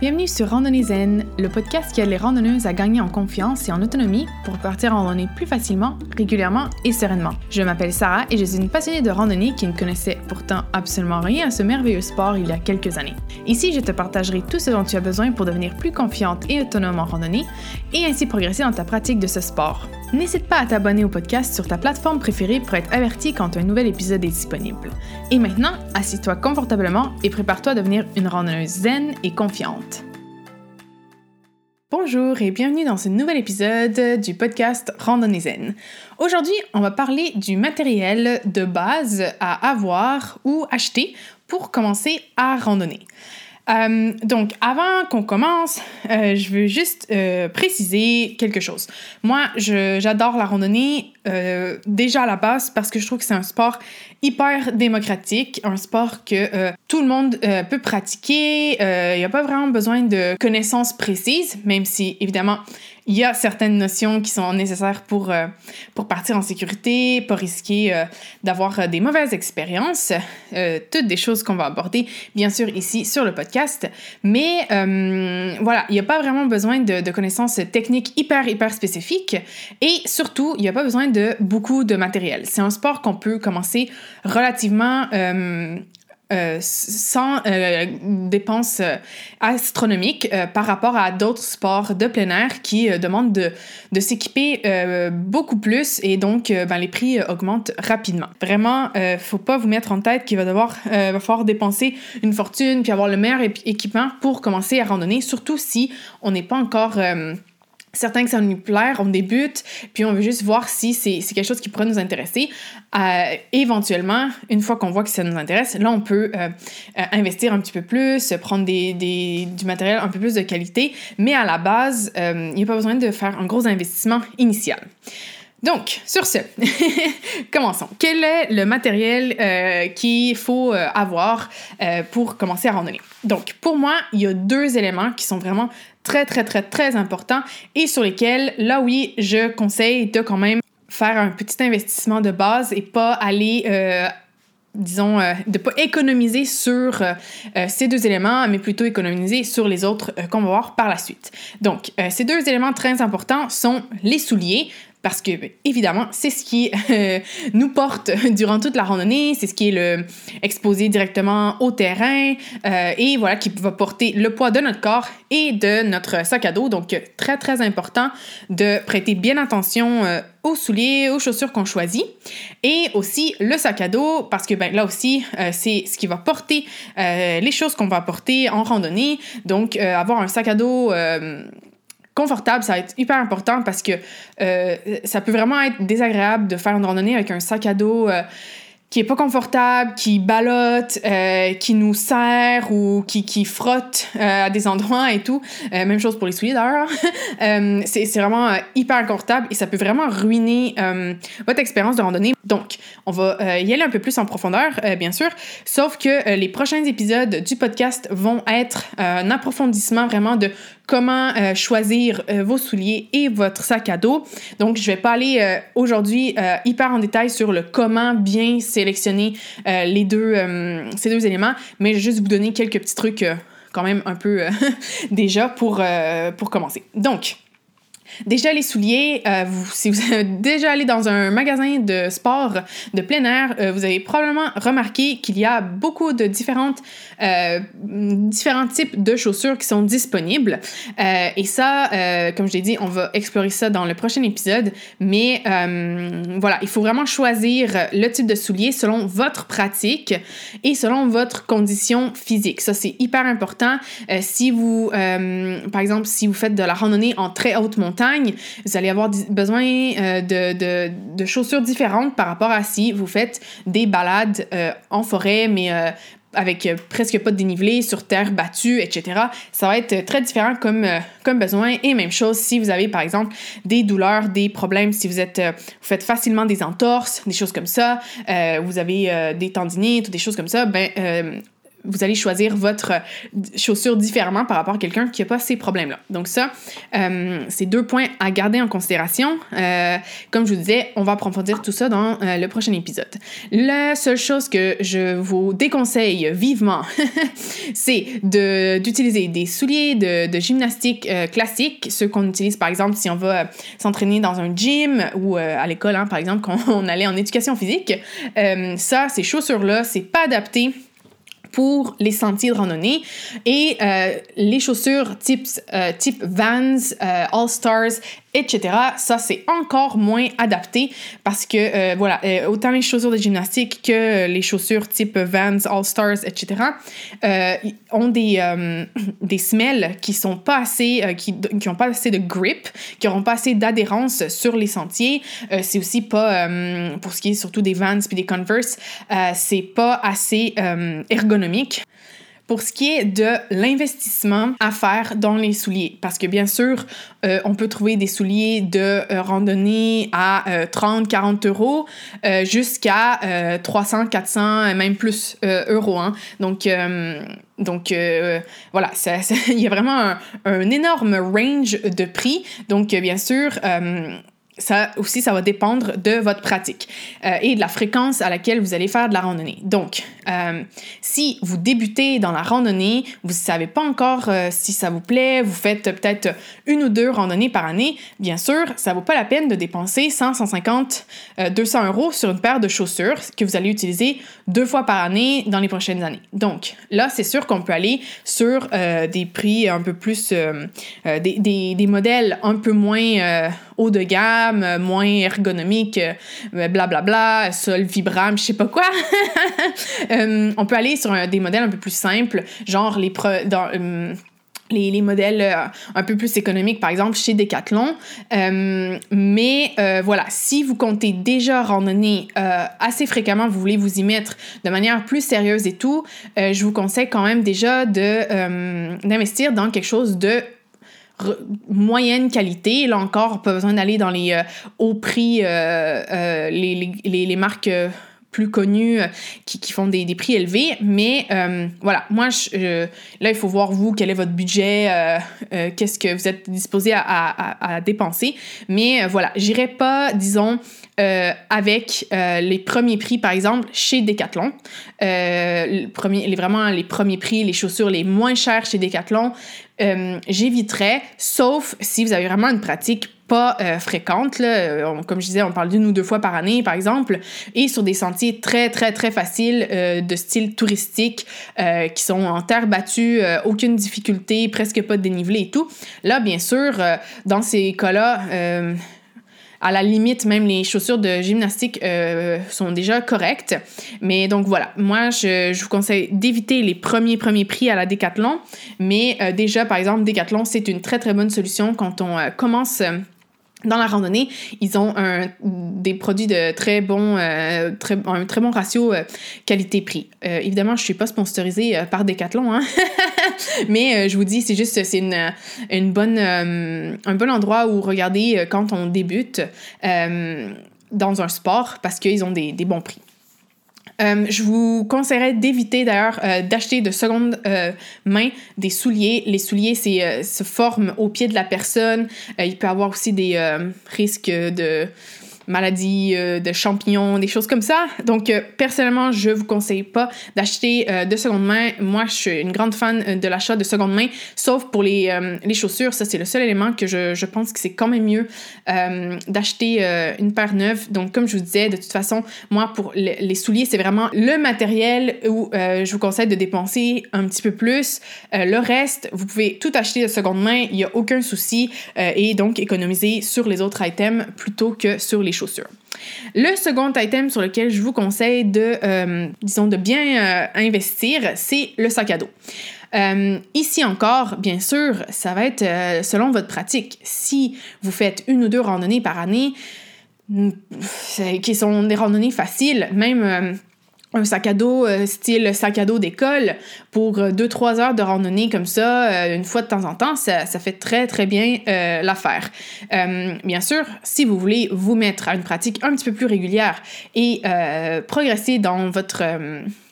Bienvenue sur Randonnée Zen, le podcast qui aide les randonneuses à gagner en confiance et en autonomie pour partir en randonnée plus facilement, régulièrement et sereinement. Je m'appelle Sarah et je suis une passionnée de randonnée qui ne connaissait pourtant absolument rien à ce merveilleux sport il y a quelques années. Ici, je te partagerai tout ce dont tu as besoin pour devenir plus confiante et autonome en randonnée et ainsi progresser dans ta pratique de ce sport. N'hésite pas à t'abonner au podcast sur ta plateforme préférée pour être averti quand un nouvel épisode est disponible. Et maintenant, assis-toi confortablement et prépare-toi à devenir une randonneuse zen et confiante. Bonjour et bienvenue dans ce nouvel épisode du podcast Randonnée Zen. Aujourd'hui, on va parler du matériel de base à avoir ou acheter pour commencer à randonner. Euh, donc, avant qu'on commence, euh, je veux juste euh, préciser quelque chose. Moi, j'adore la randonnée déjà à la base parce que je trouve que c'est un sport hyper démocratique, un sport que tout le monde peut pratiquer. Il n'y a pas vraiment besoin de connaissances précises, même si évidemment il y a certaines notions qui sont nécessaires pour, euh, pour partir en sécurité, pas risquer euh, d'avoir euh, des mauvaises expériences, toutes des choses qu'on va aborder bien sûr ici sur le podcast. Mais voilà, il n'y a pas vraiment besoin de, de, connaissances techniques hyper, hyper spécifiques et surtout, il n'y a pas besoin de beaucoup de matériel. C'est un sport qu'on peut commencer relativement euh, sans euh, dépenses euh, astronomiques par rapport à d'autres sports de plein air qui demandent de, de s'équiper beaucoup plus et donc ben, les prix augmentent rapidement. Vraiment, faut pas vous mettre en tête qu'il va devoir va falloir dépenser une fortune puis avoir le meilleur équipement pour commencer à randonner, surtout si on n'est pas encore certains que ça nous plaire, on débute, puis on veut juste voir si c'est quelque chose qui pourrait nous intéresser. Euh, éventuellement, une fois qu'on voit que ça nous intéresse, là, on peut euh, euh, investir un petit peu plus, prendre du matériel un peu plus de qualité, mais à la base, il n'y a pas besoin de faire un gros investissement initial. Donc, sur ce, commençons. Quel est le matériel qu'il faut avoir pour commencer à randonner? Donc, pour moi, il y a deux éléments qui sont vraiment très, très, très, très importants et sur lesquels, là oui, je conseille de quand même faire un petit investissement de base et pas aller... Euh, disons, euh, de pas économiser sur euh, ces deux éléments, mais plutôt économiser sur les autres qu'on va voir par la suite. Donc, ces deux éléments très importants sont les souliers parce que évidemment c'est ce qui euh, nous porte durant toute la randonnée, c'est ce qui est exposé directement au terrain euh, et voilà qui va porter le poids de notre corps et de notre sac à dos. Donc très très important de prêter bien attention euh, aux souliers, aux chaussures qu'on choisit et aussi le sac à dos parce que ben là aussi c'est ce qui va porter les choses qu'on va porter en randonnée. Donc avoir un sac à dos confortable, ça va être hyper important parce que euh, ça peut vraiment être désagréable de faire une randonnée avec un sac à dos euh, qui est pas confortable, qui ballotte, euh, qui nous serre ou qui, qui frotte à des endroits et tout. même chose pour les souliers d'ailleurs. c'est vraiment hyper inconfortable et ça peut vraiment ruiner votre expérience de randonnée. Donc, on va y aller un peu plus en profondeur, bien sûr, sauf que les prochains épisodes du podcast vont être un approfondissement vraiment de comment euh, choisir euh, vos souliers et votre sac à dos. Donc, je vais pas aller euh, aujourd'hui hyper en détail sur le comment bien sélectionner les deux, ces deux éléments, mais je vais juste vous donner quelques petits trucs quand même un peu déjà pour, pour commencer. Donc, Déjà, les souliers, euh, si vous êtes déjà allé dans un magasin de sport de plein air, euh, vous avez probablement remarqué qu'il y a beaucoup de euh, différents types de chaussures qui sont disponibles. et ça, comme je l'ai dit, on va explorer ça dans le prochain épisode. Mais voilà, il faut vraiment choisir le type de soulier selon votre pratique et selon votre condition physique. Ça, c'est hyper important. si vous, par exemple, si vous faites de la randonnée en très haute montagne, vous allez avoir besoin euh, de, chaussures différentes par rapport à si vous faites des balades euh, en forêt, mais euh, avec presque pas de dénivelé, sur terre battue, etc. Ça va être très différent comme, besoin. Et même chose si vous avez, par exemple, des douleurs, des problèmes, si vous êtes, vous faites facilement des entorses, des choses comme ça, vous avez des tendinites ou des choses comme ça, ben vous allez choisir votre chaussure différemment par rapport à quelqu'un qui n'a pas ces problèmes-là. Donc ça, c'est deux points à garder en considération. comme je vous disais, on va approfondir tout ça dans le prochain épisode. La seule chose que je vous déconseille vivement, c'est d'utiliser des souliers de, gymnastique classiques, ceux qu'on utilise par exemple si on va s'entraîner dans un gym ou à l'école, hein, par exemple, quand on allait en éducation physique. ça, ces chaussures-là, c'est pas adapté pour les sentiers de randonnée. Et euh, les chaussures type, euh, type Vans, euh, All Stars, etc., ça c'est encore moins adapté parce que, voilà, autant les chaussures de gymnastique que les chaussures type Vans, All Stars, etc., ont des, des semelles qui sont pas assez, qui, qui ont pas assez de grip, qui n'auront pas assez d'adhérence sur les sentiers. c'est aussi pas, pour ce qui est surtout des Vans puis des Converse, c'est pas assez ergonomique pour ce qui est de l'investissement à faire dans les souliers. Parce que bien sûr, euh, on peut trouver des souliers de euh, randonnée à 30, euh, 40 euros jusqu'à 300, 400, même plus euros. Hein. Donc, donc voilà, il y a vraiment un, un, énorme range de prix. Donc bien sûr, ça aussi, ça va dépendre de votre pratique euh, et de la fréquence à laquelle vous allez faire de la randonnée. Donc, euh, si vous débutez dans la randonnée, vous ne savez pas encore euh, si ça vous plaît, vous faites peut-être une ou deux randonnées par année, bien sûr, ça ne vaut pas la peine de dépenser 100, 150, 200 euros sur une paire de chaussures que vous allez utiliser deux fois par année dans les prochaines années. Donc, là, c'est sûr qu'on peut aller sur des prix un peu plus, des, des, des, modèles un peu moins haut de gamme, euh, moins ergonomique, blablabla, euh, bla, sol vibrant, je sais pas quoi. Euh, on peut aller sur des modèles un peu plus simples, genre les dans, les, les, modèles un peu plus économiques, par exemple chez Decathlon. mais voilà, si vous comptez déjà randonner assez fréquemment, vous voulez vous y mettre de manière plus sérieuse et tout, je vous conseille quand même déjà d'investir dans quelque chose de moyenne qualité. Là encore, pas besoin d'aller dans les euh, hauts prix, euh, euh, les, marques plus connues qui, font des, prix élevés. Mais voilà, moi, je, là, il faut voir, vous, quel est votre budget, qu'est-ce que vous êtes disposé à, dépenser. Mais voilà, j'irai pas, disons, avec les premiers prix, par exemple, chez Decathlon. premier, les, vraiment les premiers prix, les chaussures les moins chères chez Decathlon, euh, j'éviterais, sauf si vous avez vraiment une pratique pas euh, fréquente. Là. Euh, comme je disais, on parle d'une ou deux fois par année, par exemple, et sur des sentiers très, très, très faciles de style touristique qui sont en terre battue, aucune difficulté, presque pas de dénivelé et tout. Là, bien sûr, dans ces cas-là, à la limite, même les chaussures de gymnastique euh, sont déjà correctes. Mais donc voilà, moi, je, je vous conseille d'éviter les premiers premiers prix à la Décathlon. Mais euh, déjà, par exemple, Décathlon, c'est une très très bonne solution quand on euh, commence dans la randonnée, ils ont un, des produits de très bon, euh, très, un très bon ratio euh, qualité-prix. Euh, évidemment, je suis pas sponsorisée par Decathlon, hein? mais je vous dis, c'est juste, c'est une, une bonne, un bon endroit où regarder quand on débute dans un sport parce qu'ils ont des, des bons prix. Euh, je vous conseillerais d'éviter d'ailleurs euh, d'acheter de seconde euh, main des souliers. Les souliers se forment au pied de la personne. il peut avoir aussi des risques de maladies euh, de champignons, des choses comme ça. Donc, euh, personnellement, je vous conseille pas d'acheter euh, de seconde main. Moi, je suis une grande fan de l'achat de seconde main, sauf pour les, les chaussures. Ça, c'est le seul élément que je, je pense que c'est quand même mieux d'acheter une paire neuve. Donc, comme je vous disais, de toute façon, moi, pour les souliers, c'est vraiment le matériel où je vous conseille de dépenser un petit peu plus. le reste, vous pouvez tout acheter de seconde main, il n'y a aucun souci, et donc économiser sur les autres items plutôt que sur les chaussures. Le second item sur lequel je vous conseille de, euh, disons, de bien euh, investir, c'est le sac à dos. Euh, ici encore, bien sûr, ça va être selon votre pratique. Si vous faites une ou deux randonnées par année, qui sont des randonnées faciles, même un sac à dos euh, style sac à dos d'école pour 2-3 euh, heures de randonnée comme ça, euh, une fois de temps en temps, ça, ça fait très très bien l'affaire. bien sûr, si vous voulez vous mettre à une pratique un petit peu plus régulière et progresser dans votre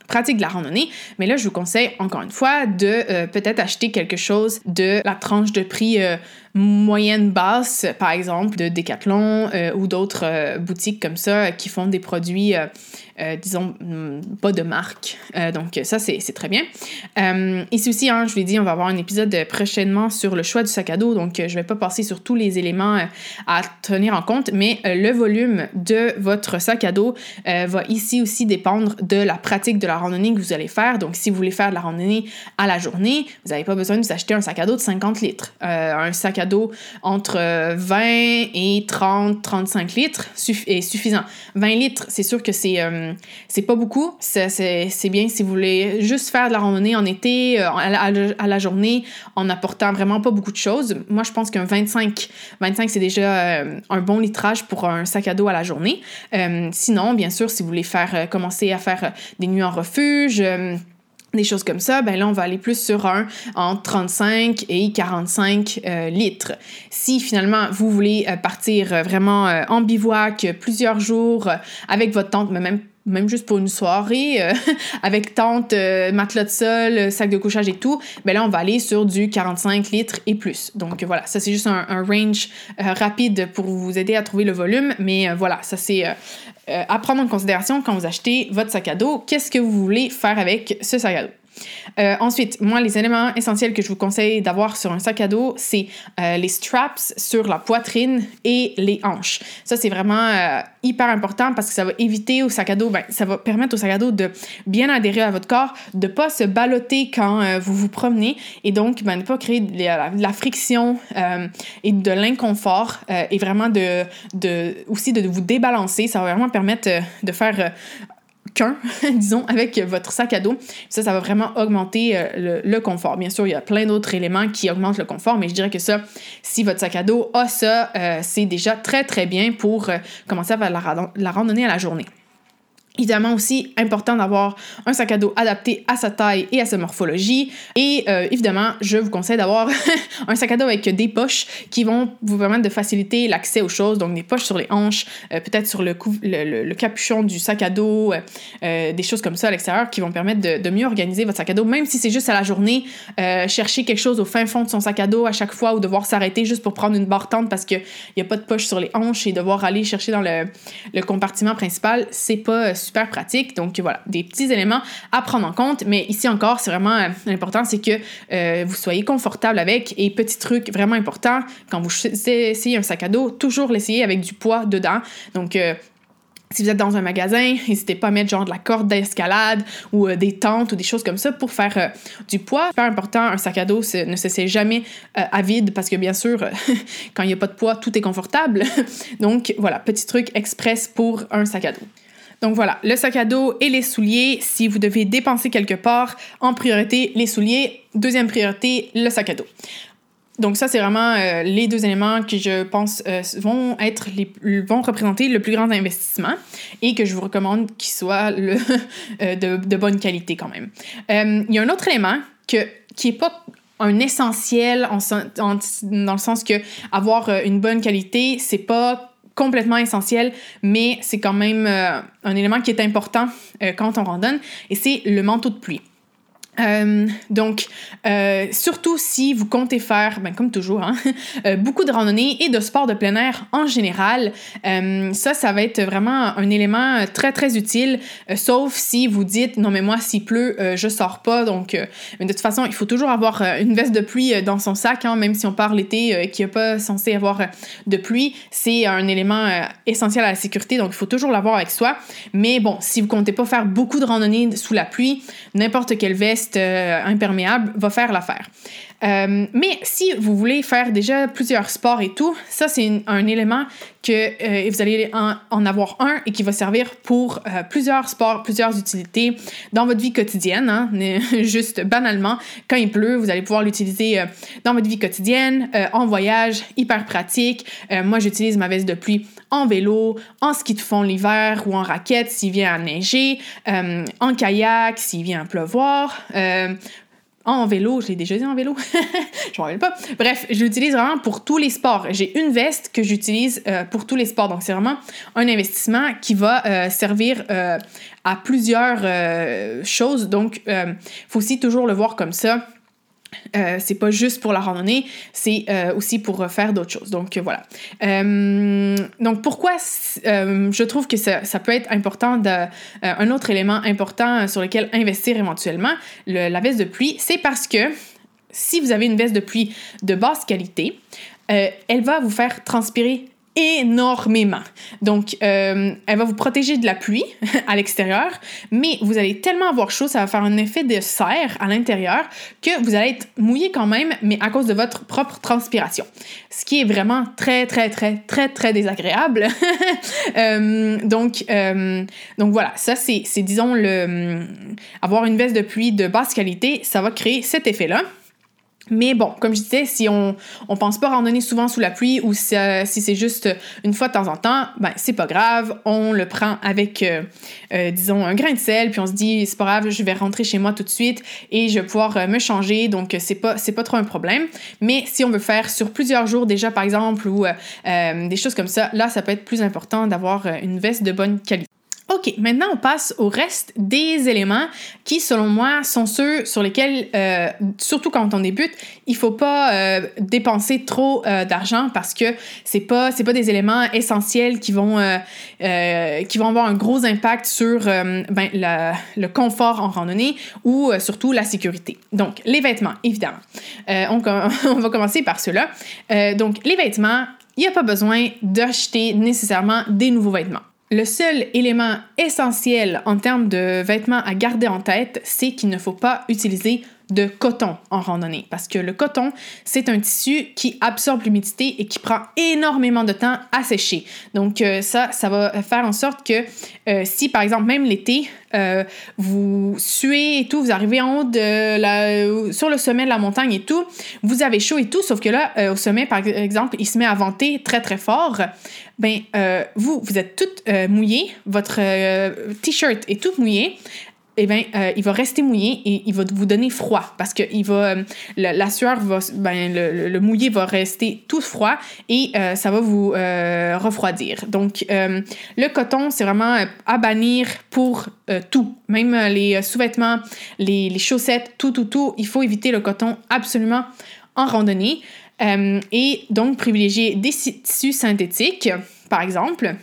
pratique de la randonnée. Mais là, je vous conseille encore une fois de peut-être acheter quelque chose de la tranche de prix moyenne basse, par exemple, de Decathlon ou d'autres boutiques comme ça qui font des produits euh, disons, mm, pas de marque. Euh, donc, ça, c'est très bien. Euh, ici aussi, hein, je vous l'ai dit, on va avoir un épisode prochainement sur le choix du sac à dos. Donc, je vais pas passer sur tous les éléments à tenir en compte, mais le volume de votre sac à dos va ici aussi dépendre de la pratique de la randonnée que vous allez faire. Donc, si vous voulez faire de la randonnée à la journée, vous n'avez pas besoin de vous acheter un sac à dos de 50 litres. un sac à entre 20 et 30, 35 litres est suffisant. 20 litres, c'est sûr que c'est euh, pas beaucoup. C'est bien si vous voulez juste faire de la randonnée en été, euh, à, la, journée, en apportant vraiment pas beaucoup de choses. Moi, je pense qu'un 25, 25 c'est déjà euh, un bon litrage pour un sac à dos à la journée. sinon, bien sûr, si vous voulez faire commencer à faire des nuits en refuge, des choses comme ça, ben là, on va aller plus sur un entre 35 et 45 litres. Si finalement, vous voulez partir vraiment en bivouac plusieurs jours avec votre tente, mais même même juste pour une soirée, euh, avec tente, euh, matelas de sol, sac de couchage et tout, ben là, on va aller sur du 45 litres et plus. Donc voilà, ça c'est juste un, range euh, rapide pour vous aider à trouver le volume, mais voilà, ça c'est à prendre en considération quand vous achetez votre sac à dos. Qu'est-ce que vous voulez faire avec ce sac à dos? Euh, ensuite, moi, les éléments essentiels que je vous conseille d'avoir sur un sac à dos, c'est euh, les straps sur la poitrine et les hanches. Ça, c'est vraiment euh, hyper important parce que ça va éviter au sac à dos, ben, ça va permettre au sac à dos de bien adhérer à votre corps, de pas se balloter quand vous vous promenez et donc ben, ne pas créer de la, friction et de l'inconfort et vraiment de, de, aussi de vous débalancer. Ça va vraiment permettre de faire qu'un, disons, avec votre sac à dos. Ça, ça va vraiment augmenter euh, le, confort. Bien sûr, il y a plein d'autres éléments qui augmentent le confort, mais je dirais que ça, si votre sac à dos a ça, euh, c'est déjà très, très bien pour euh, commencer à faire la randonnée à la journée. Évidemment aussi important d'avoir un sac à dos adapté à sa taille et à sa morphologie. Et euh, évidemment, je vous conseille d'avoir un sac à dos avec des poches qui vont vous permettre de faciliter l'accès aux choses. Donc des poches sur les hanches, euh, peut-être sur le, capuchon du sac à dos, euh, des choses comme ça à l'extérieur qui vont permettre de, mieux organiser votre sac à dos. Même si c'est juste à la journée, chercher quelque chose au fin fond de son sac à dos à chaque fois ou devoir s'arrêter juste pour prendre une barre tente parce qu'il n'y a pas de poche sur les hanches et devoir aller chercher dans le compartiment principal, c'est pas super pratique. Donc voilà, des petits éléments à prendre en compte. Mais ici encore, c'est vraiment euh, important, c'est que euh, vous soyez confortable avec. Et petit truc vraiment important, quand vous essayez un sac à dos, toujours l'essayer avec du poids dedans. Donc euh, si vous êtes dans un magasin, n'hésitez pas à mettre genre de la corde d'escalade ou des tentes ou des choses comme ça pour faire du poids. Super important, un sac à dos ne se sait jamais à vide parce que bien sûr, quand il n'y a pas de poids, tout est confortable. Donc voilà, petit truc express pour un sac à dos. Donc voilà, le sac à dos et les souliers. Si vous devez dépenser quelque part, en priorité, les souliers. Deuxième priorité, le sac à dos. Donc ça, c'est vraiment euh, les deux éléments que je pense euh, vont être les vont représenter le plus grand investissement et que je vous recommande qu'ils soient le, euh, de, bonne qualité quand même. Il y a un autre élément que, qui n'est pas un essentiel en, dans le sens que avoir une bonne qualité, c'est pas complètement essentiel, mais c'est quand même euh, un élément qui est important euh, quand on randonne, et c'est le manteau de pluie. Euh, donc, euh, surtout si vous comptez faire, ben, comme toujours, hein, euh, beaucoup de randonnées et de sport de plein air en général, ça, ça va être vraiment un élément très, très utile, sauf si vous dites, non mais moi, s'il pleut, je sors pas. Donc, de toute façon, il faut toujours avoir une veste de pluie dans son sac, hein, même si on part l'été et qu'il n'y a pas censé avoir de pluie. C'est un élément essentiel à la sécurité, donc il faut toujours l'avoir avec soi. Mais bon, si vous comptez pas faire beaucoup de randonnées sous la pluie, n'importe quelle veste, euh, imperméable va faire l'affaire. Euh, mais si vous voulez faire déjà plusieurs sports et tout, ça c'est un élément que euh, vous allez en, avoir un et qui va servir pour plusieurs sports, plusieurs utilités dans votre vie quotidienne. Hein, juste banalement, quand il pleut, vous allez pouvoir l'utiliser dans votre vie quotidienne, en voyage, hyper pratique. moi, j'utilise ma veste de pluie en vélo, en ski de fond l'hiver ou en raquette s'il vient à neiger, en kayak s'il vient à pleuvoir, euh, en vélo, je l'ai déjà dit en vélo, je m'en rappelle pas. Bref, je l'utilise vraiment pour tous les sports. J'ai une veste que j'utilise euh, pour tous les sports. Donc, c'est vraiment un investissement qui va euh, servir euh, à plusieurs choses. Donc, il faut aussi toujours le voir comme ça. Euh, c'est pas juste pour la randonnée, c'est euh, aussi pour faire d'autres choses. Donc voilà. Euh, donc pourquoi je trouve que ça, peut être important un autre élément important sur lequel investir éventuellement, la veste de pluie, c'est parce que si vous avez une veste de pluie de basse qualité, elle va vous faire transpirer énormément. Donc, euh, elle va vous protéger de la pluie à l'extérieur, mais vous allez tellement avoir chaud, ça va faire un effet de serre à l'intérieur que vous allez être mouillé quand même, mais à cause de votre propre transpiration. Ce qui est vraiment très, très, très, très, très désagréable. euh, donc, euh, donc voilà, ça c'est, disons, le, avoir une veste de pluie de basse qualité, ça va créer cet effet-là. Mais bon, comme je disais, si on on pense pas randonner souvent sous la pluie ou si, euh, c'est juste une fois de temps en temps, ben c'est pas grave, on le prend avec euh, euh, disons un grain de sel puis on se dit c'est pas grave, je vais rentrer chez moi tout de suite et je vais pouvoir me changer donc c'est pas c'est pas trop un problème. Mais si on veut faire sur plusieurs jours déjà par exemple ou des choses comme ça, là ça peut être plus important d'avoir une veste de bonne qualité. OK, maintenant on passe au reste des éléments qui, selon moi, sont ceux sur lesquels, euh, surtout quand on débute, il faut pas euh, dépenser trop euh, d'argent parce que c'est pas c'est pas des éléments essentiels qui vont qui vont avoir un gros impact sur ben, le confort en randonnée ou surtout la sécurité. Donc les vêtements, évidemment. On, on, va commencer par cela. donc les vêtements, il n'y a pas besoin d'acheter nécessairement des nouveaux vêtements. Le seul élément essentiel en termes de vêtements à garder en tête, c'est qu'il ne faut pas utiliser de coton en randonnée parce que le coton, c'est un tissu qui absorbe l'humidité et qui prend énormément de temps à sécher. Donc euh, ça, ça va faire en sorte que euh, si par exemple même l'été, euh, vous suez et tout, vous arrivez en haut de sur le sommet de la montagne et tout, vous avez chaud et tout, sauf que là, au sommet par exemple, il se met à venter très très fort, ben vous, vous êtes toutes mouillées, votre t-shirt est tout mouillé, eh bien, euh, il va rester mouillé et il va vous donner froid parce que il va, euh, la, sueur va, ben, le, mouillé va rester tout froid et euh, ça va vous refroidir. Donc, le coton, c'est vraiment à bannir pour tout, même les sous-vêtements, les, chaussettes, tout, tout, tout. Il faut éviter le coton absolument en randonnée et donc privilégier des tissus synthétiques, par exemple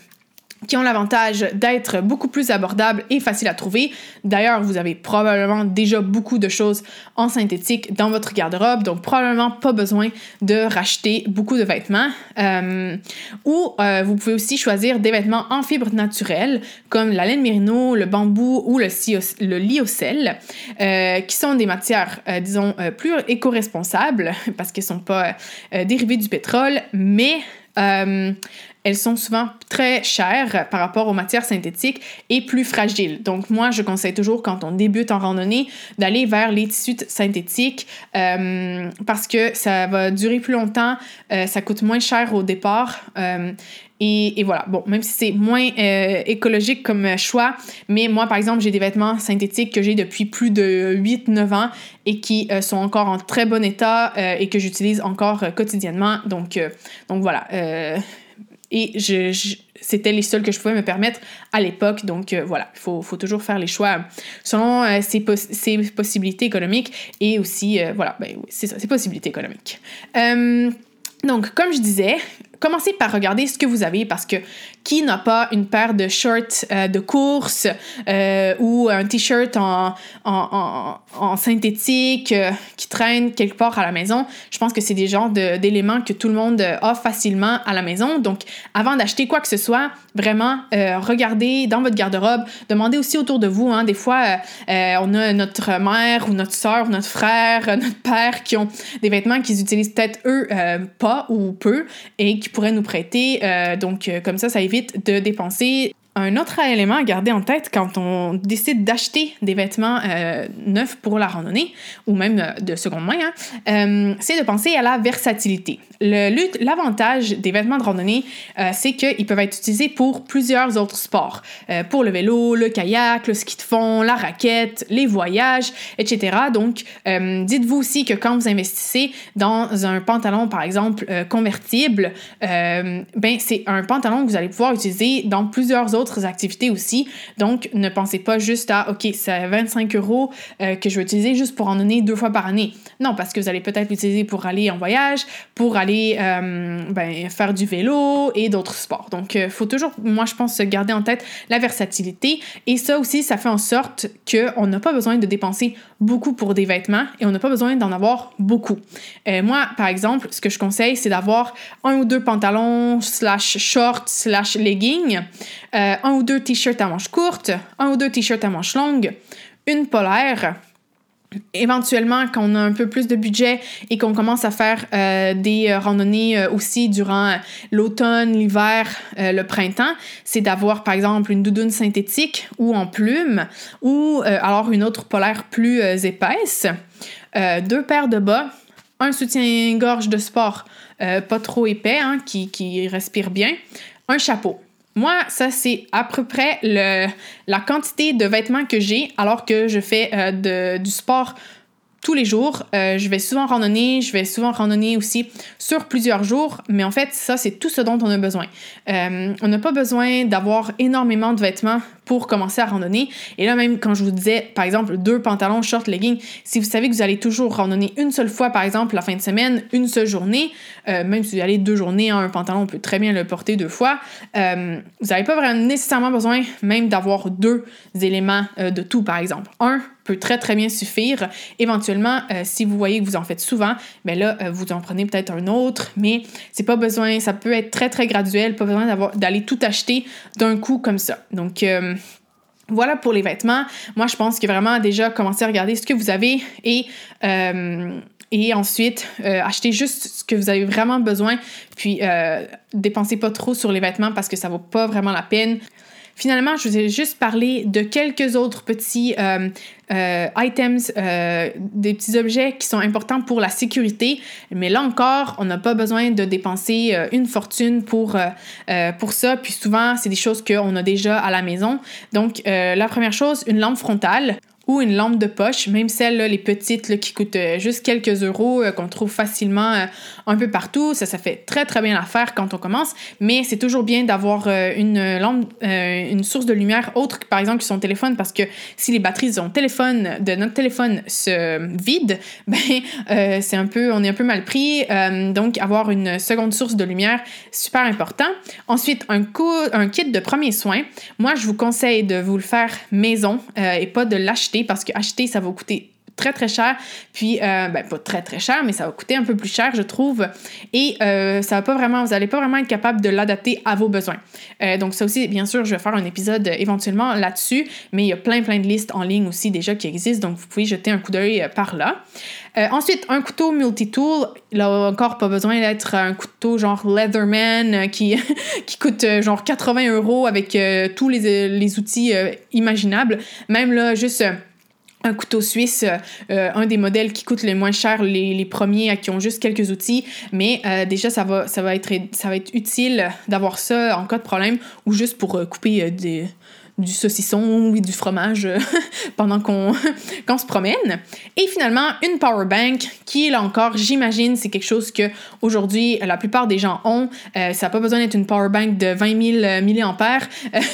qui ont l'avantage d'être beaucoup plus abordables et faciles à trouver. D'ailleurs, vous avez probablement déjà beaucoup de choses en synthétique dans votre garde-robe, donc probablement pas besoin de racheter beaucoup de vêtements. Euh, ou euh, vous pouvez aussi choisir des vêtements en fibres naturelles, comme la laine mérino, le bambou ou le, le euh, qui sont des matières, disons, plus éco-responsables, parce qu'elles sont pas dérivées du pétrole, mais elles sont souvent très chères par rapport aux matières synthétiques et plus fragiles. Donc moi, je conseille toujours quand on débute en randonnée d'aller vers les tissus synthétiques euh, parce que ça va durer plus longtemps, euh, ça coûte moins cher au départ. Euh, et, voilà, bon, même si c'est moins écologique comme choix, mais moi, par exemple, j'ai des vêtements synthétiques que j'ai depuis plus de 8-9 ans et qui sont encore en très bon état et que j'utilise encore quotidiennement. Donc, donc voilà et je, c'était les seuls que je pouvais me permettre à l'époque. Donc euh, voilà, il faut, toujours faire les choix selon euh, ses, possibilités économiques et aussi, euh, voilà, ben, c'est ça, ses possibilités économiques. donc, comme je disais, commencez par regarder ce que vous avez parce que qui n'a pas une paire de shorts euh, de course euh, ou un t-shirt en, en, en, synthétique euh, qui traîne quelque part à la maison? Je pense que c'est des genres d'éléments que tout le monde a facilement à la maison. Donc, avant d'acheter quoi que ce soit, vraiment, regardez dans votre garde-robe, demandez aussi autour de vous. Hein, des fois, on a notre mère ou notre soeur ou notre frère, notre père qui ont des vêtements qu'ils utilisent peut-être eux pas ou peu et qui pourraient nous prêter. donc, comme ça, ça évite de dépenser Un autre élément à garder en tête quand on décide d'acheter des vêtements euh, neufs pour la randonnée, ou même euh, de seconde main, hein, euh, c'est de penser à la versatilité. L'avantage des vêtements de randonnée, c'est qu'ils peuvent être utilisés pour plusieurs autres sports. pour le vélo, le kayak, le ski de fond, la raquette, les voyages, etc. Donc, dites-vous aussi que quand vous investissez dans un pantalon, par exemple, convertible, ben, c'est un pantalon que vous allez pouvoir utiliser dans plusieurs autres activités aussi. Donc, ne pensez pas juste à, OK, c'est 25 euros euh, que je vais utiliser juste pour en donner deux fois par année. Non, parce que vous allez peut-être l'utiliser pour aller en voyage, pour aller euh, ben, faire du vélo et d'autres sports. Donc, il euh, faut toujours, moi, je pense, garder en tête la versatilité. Et ça aussi, ça fait en sorte qu'on n'a pas besoin de dépenser beaucoup pour des vêtements et on n'a pas besoin d'en avoir beaucoup. moi, par exemple, ce que je conseille, c'est d'avoir un ou deux pantalons slash shorts slash leggings euh, un ou deux t-shirts à manches courtes, un ou deux t-shirts à manches longues, une polaire. Éventuellement, quand on a un peu plus de budget et qu'on commence à faire euh, des euh, randonnées aussi durant l'automne, l'hiver, le printemps, c'est d'avoir par exemple une doudoune synthétique ou en plume ou alors une autre polaire plus épaisse, deux paires de bas, un soutien-gorge de sport pas trop épais hein, qui, qui respire bien, un chapeau. Moi, ça, c'est à peu près la quantité de vêtements que j'ai alors que je fais euh, du sport tous les jours. Euh, je vais souvent randonner, je vais souvent randonner aussi sur plusieurs jours, mais en fait, ça, c'est tout ce dont on a besoin. Euh, on n'a pas besoin d'avoir énormément de vêtements pour commencer à randonner. Et là, même quand je vous disais, par exemple, deux pantalons, short, leggings, si vous savez que vous allez toujours randonner une seule fois, par exemple, la fin de semaine, une seule journée, euh, même si vous allez deux journées, un pantalon, on peut très bien le porter deux fois, euh, vous n'avez pas vraiment nécessairement besoin même d'avoir deux éléments euh, de tout, par exemple. Un peut très très bien suffire. Éventuellement, si vous voyez que vous en faites souvent, ben là, vous en prenez peut-être un autre, mais c'est pas besoin, ça peut être très très graduel, pas besoin d'aller tout acheter d'un coup comme ça. Donc, voilà pour les vêtements. Moi, je pense que vraiment déjà commencer à regarder ce que vous avez et, euh, et ensuite euh, acheter juste ce que vous avez vraiment besoin. Puis euh, dépensez pas trop sur les vêtements parce que ça vaut pas vraiment la peine. Finalement, je vous ai juste parlé de quelques autres petits euh, euh, items, euh, des petits objets qui sont importants pour la sécurité. Mais là encore, on n'a pas besoin de dépenser une fortune pour, pour ça. Puis souvent, c'est des choses qu'on a déjà à la maison. Donc, la première chose, une lampe frontale ou une lampe de poche, même celles, là, les petites qui coûtent euh, juste quelques euros, euh, qu'on trouve facilement euh, un peu partout. Ça, ça fait très, très bien l'affaire quand on commence, mais c'est toujours bien d'avoir une lampe, une source de lumière autre que, par exemple, que son téléphone, parce que si les batteries de, son téléphone, de notre téléphone se vident, ben, c'est un peu, on est un peu mal pris. donc, avoir une seconde source de lumière, super important. Ensuite, un, un kit de premiers soins. Moi, je vous conseille de vous le faire maison et pas de l'acheter parce que acheter, ça va coûter très très cher puis euh, ben, pas très très cher mais ça va coûter un peu plus cher je trouve et euh, ça va pas vraiment vous allez pas vraiment être capable de l'adapter à vos besoins euh, donc ça aussi bien sûr je vais faire un épisode éventuellement là-dessus mais il y a plein plein de listes en ligne aussi déjà qui existent donc vous pouvez jeter un coup d'œil par là ensuite, un couteau multi-tool. Il a encore pas besoin d'être un couteau genre Leatherman qui, qui coûte genre 80 euros avec tous les, les outils imaginables. Même là, juste un couteau suisse, euh, un des modèles qui coûte le moins cher, les, premiers qui ont juste quelques outils, mais euh, déjà ça va, ça, ça va être utile d'avoir ça en cas de problème ou juste pour euh, couper des, du saucisson ou du fromage euh, pendant qu'on se promène. Et finalement, une power bank qui, là encore, j'imagine, c'est quelque chose que aujourd'hui la plupart des gens ont. Euh, ça n'a pas besoin d'être une power bank de 20 000 mAh,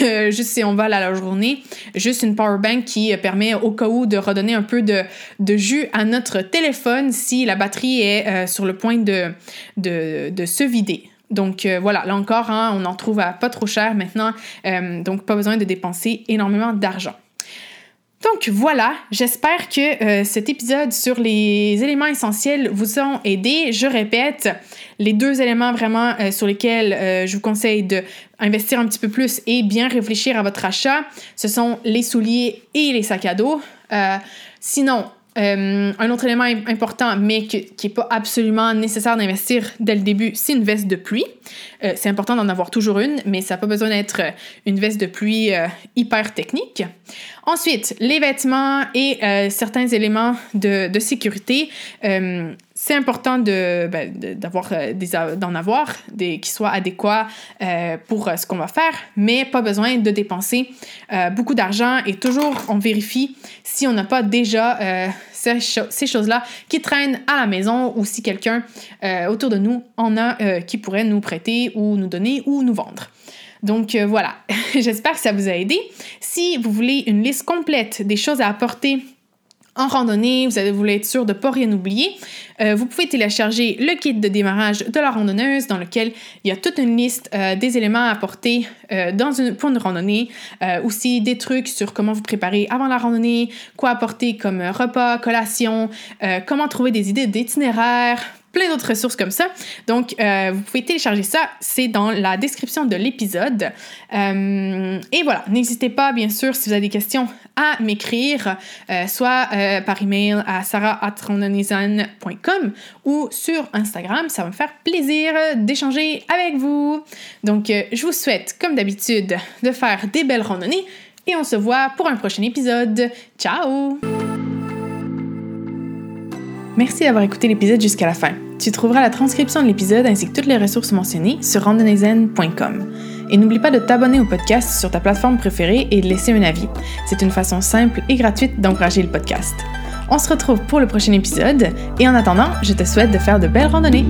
euh, juste si on va à la journée. Juste une power bank qui permet au cas où de redonner un peu de, de jus à notre téléphone si la batterie est sur le point de, de, de se vider. Donc euh, voilà, là encore, hein, on en trouve à pas trop cher maintenant, euh, donc pas besoin de dépenser énormément d'argent. Donc voilà, j'espère que euh, cet épisode sur les éléments essentiels vous ont aidé. Je répète, les deux éléments vraiment sur lesquels je vous conseille d'investir un petit peu plus et bien réfléchir à votre achat, ce sont les souliers et les sacs à dos. sinon, Euh, un autre élément important, mais qui n'est pas absolument nécessaire d'investir dès le début, c'est une veste de pluie. Euh, c'est important d'en avoir toujours une, mais ça n'a pas besoin d'être une veste de pluie hyper technique. Ensuite, les vêtements et certains éléments de, sécurité c'est important ben, euh, d'en avoir qui soient adéquats euh, pour euh, ce qu'on va faire, mais pas besoin de dépenser beaucoup d'argent et toujours on vérifie si on n'a pas déjà ces, choses-là qui traînent à la maison ou si quelqu'un autour de nous en a qui pourrait nous prêter ou nous donner ou nous vendre. Donc voilà, j'espère que ça vous a aidé. Si vous voulez une liste complète des choses à apporter en randonnée, vous, voulu être sûr de ne pas rien oublier, euh, vous pouvez télécharger le kit de démarrage de la randonneuse dans lequel il y a toute une liste euh, des éléments à apporter euh, dans une, pour une randonnée, aussi des trucs sur comment vous préparer avant la randonnée, quoi apporter comme repas, collation, comment trouver des idées d'itinéraire, plein d'autres ressources comme ça. Donc, euh, vous pouvez télécharger ça, c'est dans la description de l'épisode. Euh, et voilà, n'hésitez pas, bien sûr, si vous avez des questions, à m'écrire, euh, soit par email à sarah.randonnaisan.com ou sur Instagram. Ça va me faire plaisir d'échanger avec vous. Donc, je vous souhaite, comme d'habitude, de faire des belles randonnées et on se voit pour un prochain épisode. Ciao! Merci d'avoir écouté l'épisode jusqu'à la fin. Tu trouveras la transcription de l'épisode ainsi que toutes les ressources mentionnées sur randonnaizen.com. Et n'oublie pas de t'abonner au podcast sur ta plateforme préférée et de laisser un avis. C'est une façon simple et gratuite d'encourager le podcast. On se retrouve pour le prochain épisode et en attendant, je te souhaite de faire de belles randonnées.